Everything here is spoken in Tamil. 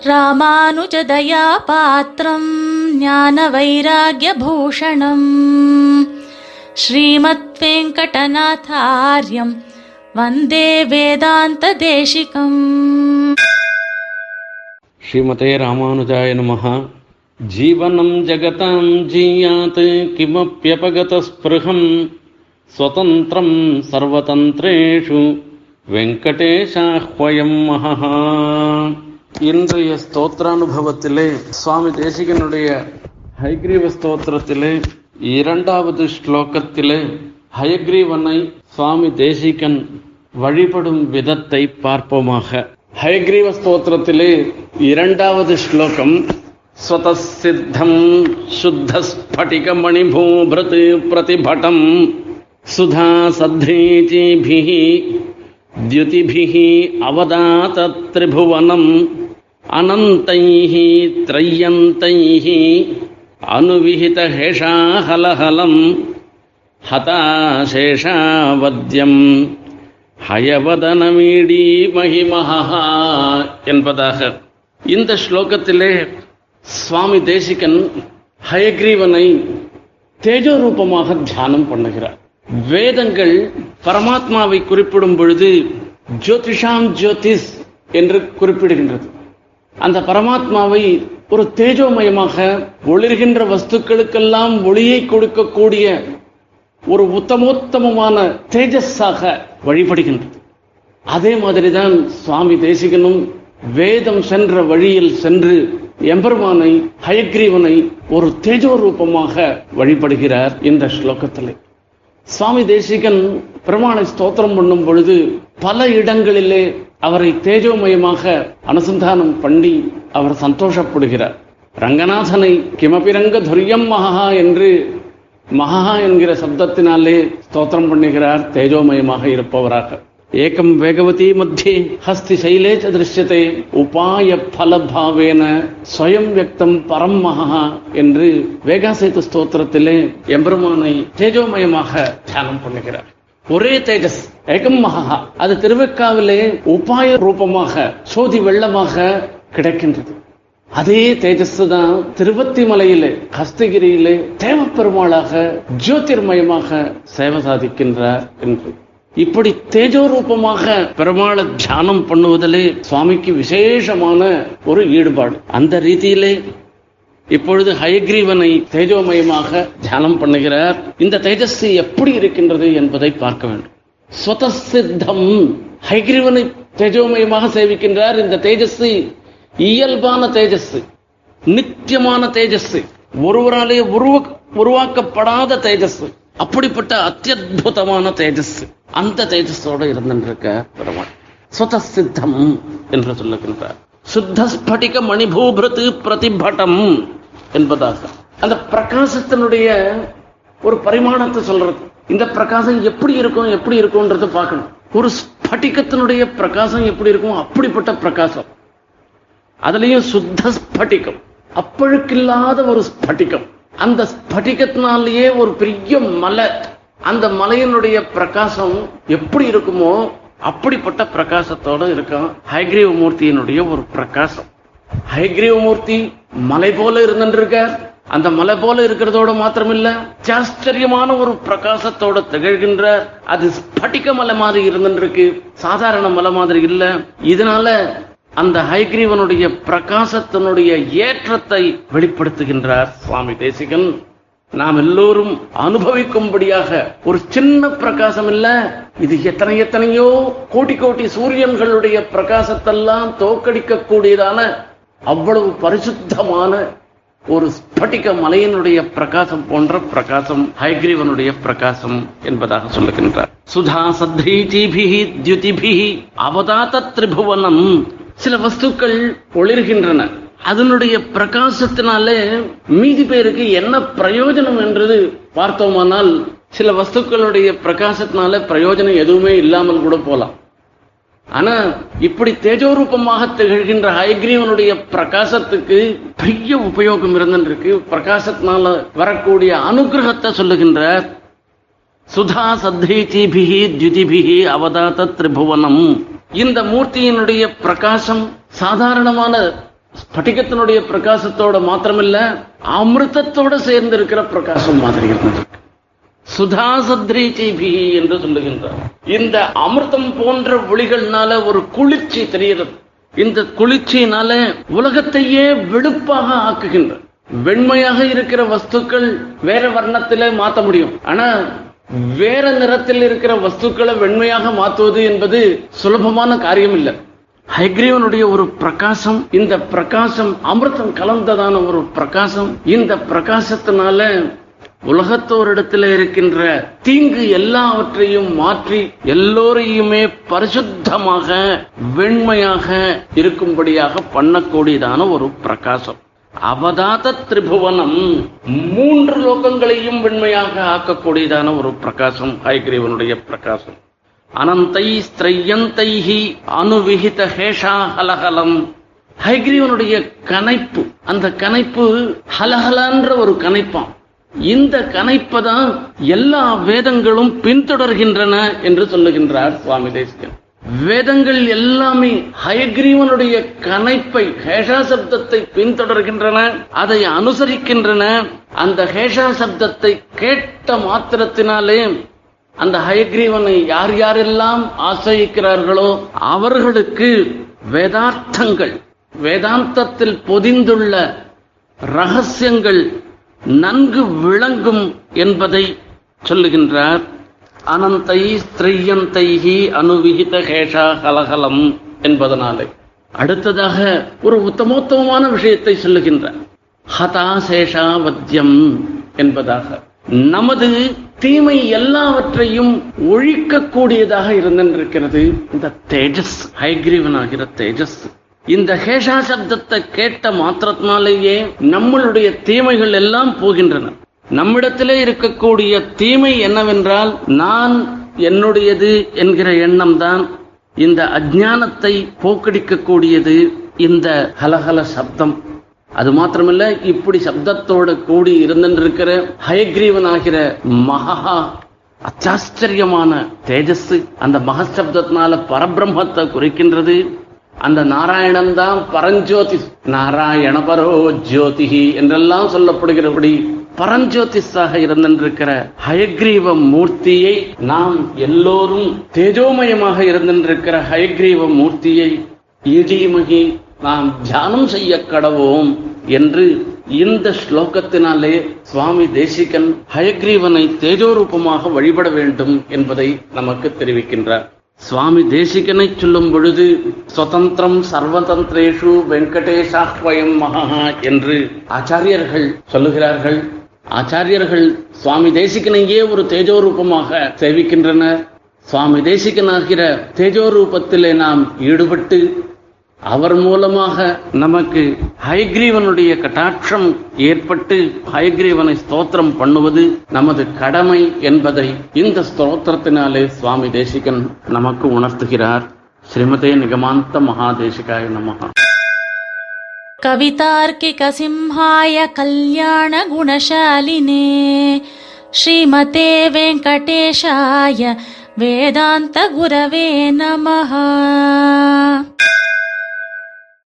ராமானுஜதயா பாத்திரம் ஞான வைராகிய பூஷணம் ஸ்ரீமத் வெங்கடநாதாரியம் வந்தே வேதாந்த தேசிகம் ஸ்ரீமதே ராமானுஜாய நமஹா ஜீவனம் ஜகதாம் ஜீயாத் கிமப்பியபகதஸ்பிருகம் ஸ்வதந்திரம் சர்வதந்திரேஷு வெங்கடேஷாஹ்வயம் மகா இன்றைய ஸ்தோத்திரானுபவத்திலே சுவாமி தேசிகனுடைய ஹைகிரீவ ஸ்தோத்திரத்திலே இரண்டாவது ஸ்லோகத்திலே ஹயக்ரீவனை சுவாமி தேசிகன் வழிபடும் விதத்தை பார்ப்போமாக ஹயக்ரீவ ஸ்தோத்திரத்திலே இரண்டாவது ஸ்லோகம் स्वतःसिद्धं शुद्धस्फटिकमणिभूभृत् प्रतिभटम् सुधासध्रीचिभिः द्युतिभिः அனந்தைஹி திரையந்தைஹி அனுவிஹித ஹேஷா ஹலஹலம் ஹதாசேஷாவத்யம் ஹயவதனமீடி மகிமஹா என்பதாக. இந்த ஸ்லோகத்திலே சுவாமி தேசிகன் ஹயக்ரீவனை தேஜோரூபமாக தியானம் பண்ணுகிறார். வேதங்கள் பரமாத்மாவை குறிப்பிடும் பொழுது ஜோதிஷாம் ஜோதிஷ் என்று குறிப்பிடுகின்றது. அந்த பரமாத்மாவை ஒரு தேஜோமயமாக ஒளிர்கின்ற வஸ்துக்களுக்கெல்லாம் ஒளியை கொடுக்கக்கூடிய ஒரு உத்தமோத்தமமான தேஜஸாக வழிபடுகின்றது. அதே மாதிரிதான் சுவாமி தேசிகனும் வேதம் சென்ற வழியில் சென்று எம்பெருமானை ஹயக்ரீவனை ஒரு தேஜோ ரூபமாக வழிபடுகிறார் இந்த ஸ்லோகத்திலே. சுவாமி தேசிகன் பெருமானை ஸ்தோத்திரம் பண்ணும் பொழுது பல இடங்களிலே அவரை தேஜோமயமாக அனுசந்தானம் பண்ணி அவர் சந்தோஷப்படுகிறார். ரங்கநாதனை கிமபிரங்க துரியம் மகா என்று மகா என்கிற சப்தத்தினாலே ஸ்தோத்திரம் பண்ணுகிறார் தேஜோமயமாக இருப்பவராக. ஏகம் வேகவதி மத்தியே ஹஸ்தி சைலே திருஷ்யத்தை உபாய பலபாவேன ஸ்வயம் வியக்தம் பரம் மகா என்று வேகாசேத்து ஸ்தோத்திரத்திலே எம்பெருமானை தேஜோமயமாக தியானம் பண்ணுகிறார். ஒரே தேஜஸ் ஏகம் மகா அது திருவக்காவிலே உபாய ரூபமாக சோதி வெள்ளமாக கிடைக்கின்றது. அதே தேஜஸ் தான் திருவத்தி மலையிலே ஹஸ்தகிரியிலே தேவப்பெருமாளாக ஜோதிர்மயமாக சேவை சாதிக்கின்றார் என்று. இப்படி தேஜோ ரூபமாக பெருமாளை தியானம் பண்ணுவதிலே சுவாமிக்கு விசேஷமான ஒரு ஈடுபாடு. அந்த ரீதியிலே இப்பொழுது ஹயக்ரீவனை தேஜோமயமாக தியானம் பண்ணுகிறார். இந்த தேஜஸ் எப்படி இருக்கின்றது என்பதை பார்க்க வேண்டும். ஸ்வதசித்தம். ஹயக்ரீவனை தேஜோமயமாக சேவிக்கின்றார் இந்த தேஜஸ் இயல்பான தேஜஸ் நித்தியமான தேஜஸ் ஒருவராலே உருவ உருவாக்கப்படாத தேஜஸ் அப்படிப்பட்ட அத்தியுதமான தேஜஸ் அந்த தேஜஸோடு இருந்திருக்க பெருமாள் சுதசித்தம் என்று சொல்லுகின்றார். சுத்த ஸ்படிக மணிபூபிருத்து பிரதிபட்டம் என்பதாக. அந்த பிரகாசத்தினுடைய ஒரு பரிமாணத்தை சொல்றது. இந்த பிரகாசம் எப்படி இருக்கும் எப்படி இருக்கும்ன்றத பார்க்கணும். ஒரு ஸ்படிகத்தினுடைய பிரகாசம் எப்படி இருக்கும் அப்படிப்பட்ட பிரகாசம். அதுலயும் சுத்த ஸ்பட்டிகம். அப்பழுக்கில்லாத ஒரு ஸ்பட்டிகம். அந்த ஸ்பட்டிகத்தினாலேயே ஒரு பெரிய மலை. அந்த மலையினுடைய பிரகாசம் எப்படி இருக்குமோ அப்படிப்பட்ட பிரகாசத்தோட இருக்கும் ஹைகிரீவ மூர்த்தியினுடைய ஒரு பிரகாசம். ஹைகிரீவ மூர்த்தி மலை போல இருந்திருக்கார் அந்த மலை போல இருக்கிறதோட மாத்திரமில்ல ஆச்சரியமான ஒரு பிரகாசத்தோட திகழ்கின்ற அது ஸ்படிக மலை மாதிரி இருந்துருக்கு. சாதாரண மலை மாதிரி இல்ல. இதனால அந்த ஹைகிரீவனுடைய பிரகாசத்தினுடைய ஏற்றத்தை வெளிப்படுத்துகின்றார் சுவாமி தேசிகன். நாம் எல்லோரும் அனுபவிக்கும்படியாக ஒரு சின்ன பிரகாசம் இல்ல இது எத்தனை எத்தனையோ கோடி கோடி சூரியன்களுடைய பிரகாசத்தெல்லாம் தோக்கடிக்க கூடியதான அவ்வளவு பரிசுத்தமான ஒரு ஸ்பட்டிக மலையினுடைய பிரகாசம் போன்ற பிரகாசம் ஹைகிரீவனுடைய பிரகாசம் என்பதாக சொல்லுகின்றார். சுதா சத்ரீஜிபிஹி தியுதிபிஹி அவதாத திரிபுவனம் சில வஸ்துக்கள் ஒளிர்கின்றன. அதனுடைய பிரகாசத்தினாலே மீதி பேருக்கு என்ன பிரயோஜனம் என்றது பார்த்தோமானால் சில வஸ்துக்களுடைய பிரகாசத்தினால பிரயோஜனம் எதுவுமே இல்லாமல் கூட போலாம் ஆனா இப்படி தேஜோரூபமாக திகழ்கின்ற ஹயக்ரீவனுடைய பிரகாசத்துக்கு பெரிய உபயோகம் இருந்திருக்கு. பிரகாசத்தினால வரக்கூடிய அனுகிரகத்தை சொல்லுகின்ற சுதா சத்தீச்சிபிகி தியுதிபிகி அவதாத திரிபுவனம். இந்த மூர்த்தியினுடைய பிரகாசம் சாதாரணமான ஸ்படிகத்தினுடைய பிரகாசத்தோட மாத்திரமில்ல அமிர்தத்தோட சேர்ந்திருக்கிற பிரகாசம் மாதிரி இருந்திருக்கு சுதாசத்ரீச்சிபி என்று சொல்லுகின்றார். இந்த அமிர்தம் போன்ற ஒளிகள்னால ஒரு குளிர்ச்சி தெரிகிறது. இந்த குளிர்ச்சியினால உலகத்தையே வெளுப்பாக ஆக்குகின்ற வெண்மையாக இருக்கிற வஸ்துக்கள் வேற வர்ணத்தில மாத்த முடியும். ஆனா வேற நிறத்தில் இருக்கிற வஸ்துக்களை வெண்மையாக மாற்றுவது என்பது சுலபமான காரியம் இல்லை ஹைக்ரீவனுடைய ஒரு பிரகாசம் இந்த பிரகாசம் அமிர்தம் கலந்ததான ஒரு பிரகாசம். இந்த பிரகாசத்தினால உலகத்தோரிடத்தில் இருக்கின்ற தீங்கு எல்லாவற்றையும் மாற்றி எல்லோரையுமே பரிசுத்தமாக வெண்மையாக இருக்கும்படியாக பண்ணக்கூடியதான ஒரு பிரகாசம். அவதாத திரிபுவனம் மூன்று லோகங்களையும் வெண்மையாக ஆக்கக்கூடியதான ஒரு பிரகாசம் ஹைகிரீவனுடைய பிரகாசம். அனந்தை ஸ்திரையந்தைஹி அனுவிகித ஹேஷா ஹலஹலம். ஹைகிரீவனுடைய கனைப்பு அந்த கனைப்பு ஹலஹலன்ற ஒரு கனைப்பாம் இந்த கனைப்பைதான் எல்லா வேதங்களும் பின்தொடர்கின்றன என்று சொல்லுகின்றார் சுவாமி தேசிகன். வேதங்கள் எல்லாமே ஹயக்ரீவனுடைய கனைப்பை ஹேஷா சப்தத்தை பின்தொடர்கின்றன அதை அனுசரிக்கின்றன. அந்த ஹேஷா சப்தத்தை கேட்ட மாத்திரத்தினாலே அந்த ஹயக்ரீவனை யார் யாரெல்லாம் ஆசிரியிக்கிறார்களோ அவர்களுக்கு வேதார்த்தங்கள் வேதாந்தத்தில் பொதிந்துள்ள ரகசியங்கள் நன்கு விளங்கும் என்பதை சொல்லுகின்றார். அனந்தை ஸ்திரையந்தைஹி அனுவிகித கேஷா கலகலம் என்பதனாலே. அடுத்ததாக ஒரு உத்தமோத்தமமான விஷயத்தை சொல்லுகின்றார். ஹதாசேஷா வத்தியம் என்பதாக. நமது தீமை எல்லாவற்றையும் ஒழிக்கக்கூடியதாக இருந்திருக்கிறது. இந்த தேஜஸ் ஹைகிரீவனாகிற தேஜஸ். இந்த ஹேஷா சப்தத்தை கேட்ட மாத்திரத்தினாலேயே நம்மளுடைய தீமைகள் எல்லாம் போகின்றன. நம்மிடத்திலே இருக்கக்கூடிய தீமை என்னவென்றால் நான் என்னுடையது என்கிற எண்ணம் தான் இந்த அஜானத்தை போக்கடிக்கக்கூடியது இந்த ஹலஹல சப்தம். அது மாத்திரமல்ல இப்படி சப்தத்தோட கூடி இருந்திருக்கிற ஹயக்ரீவனாகிற மகா அச்சாச்சரியமான தேஜஸ் அந்த மகசப்தத்தினால பரபிரம்மத்தை குறிக்கின்றது. அந்த நாராயணன் தான் பரஞ்சோதி நாராயண பரோ ஜோதிஹி என்றெல்லாம் சொல்லப்படுகிறபடி பரஞ்சோதிஸாக இருந்திருக்கிற ஹயக்ரீவ மூர்த்தியை நாம் எல்லோரும் தேஜோமயமாக இருந்திருக்கிற ஹயக்ரீவ மூர்த்தியை இடிமகி நாம் தியானம் செய்ய கடவோம் என்று இந்த ஸ்லோகத்தினாலே சுவாமி தேசிகன் ஹயக்ரீவனை தேஜோரூபமாக வழிபட வேண்டும் என்பதை நமக்கு தெரிவிக்கின்றார். சுவாமி தேசிகனை சொல்லும் பொழுது சுதந்திரம் சர்வதந்திரேஷு வெங்கடேஷாஹ்வயம் மகா என்று ஆச்சாரியர்கள் சொல்லுகிறார்கள். ஆச்சாரியர்கள் சுவாமி தேசிகனையே ஒரு தேஜோரூபமாக சேவிக்கின்றனர். சுவாமி தேசிகனாகிற தேஜோரூபத்திலே நாம் ஈடுபட்டு அவர் மூலமாக நமக்கு ஹயக்ரீவனுடைய கட்டாட்சம் ஏற்பட்டு ஹயக்ரீவனை ஸ்தோத்திரம் பண்ணுவது நமது கடமை என்பதை இந்த ஸ்தோத்திரத்தினாலே சுவாமி தேசிகன் நமக்கு உணர்த்துகிறார் ஸ்ரீமதே நிகமாந்த மகாதேசிகாய நமகா कवितार्किकसिंहाय कल्याणगुणशालिने श्रीमते वेङ्कटेशाय वेदान्तगुरवे नमः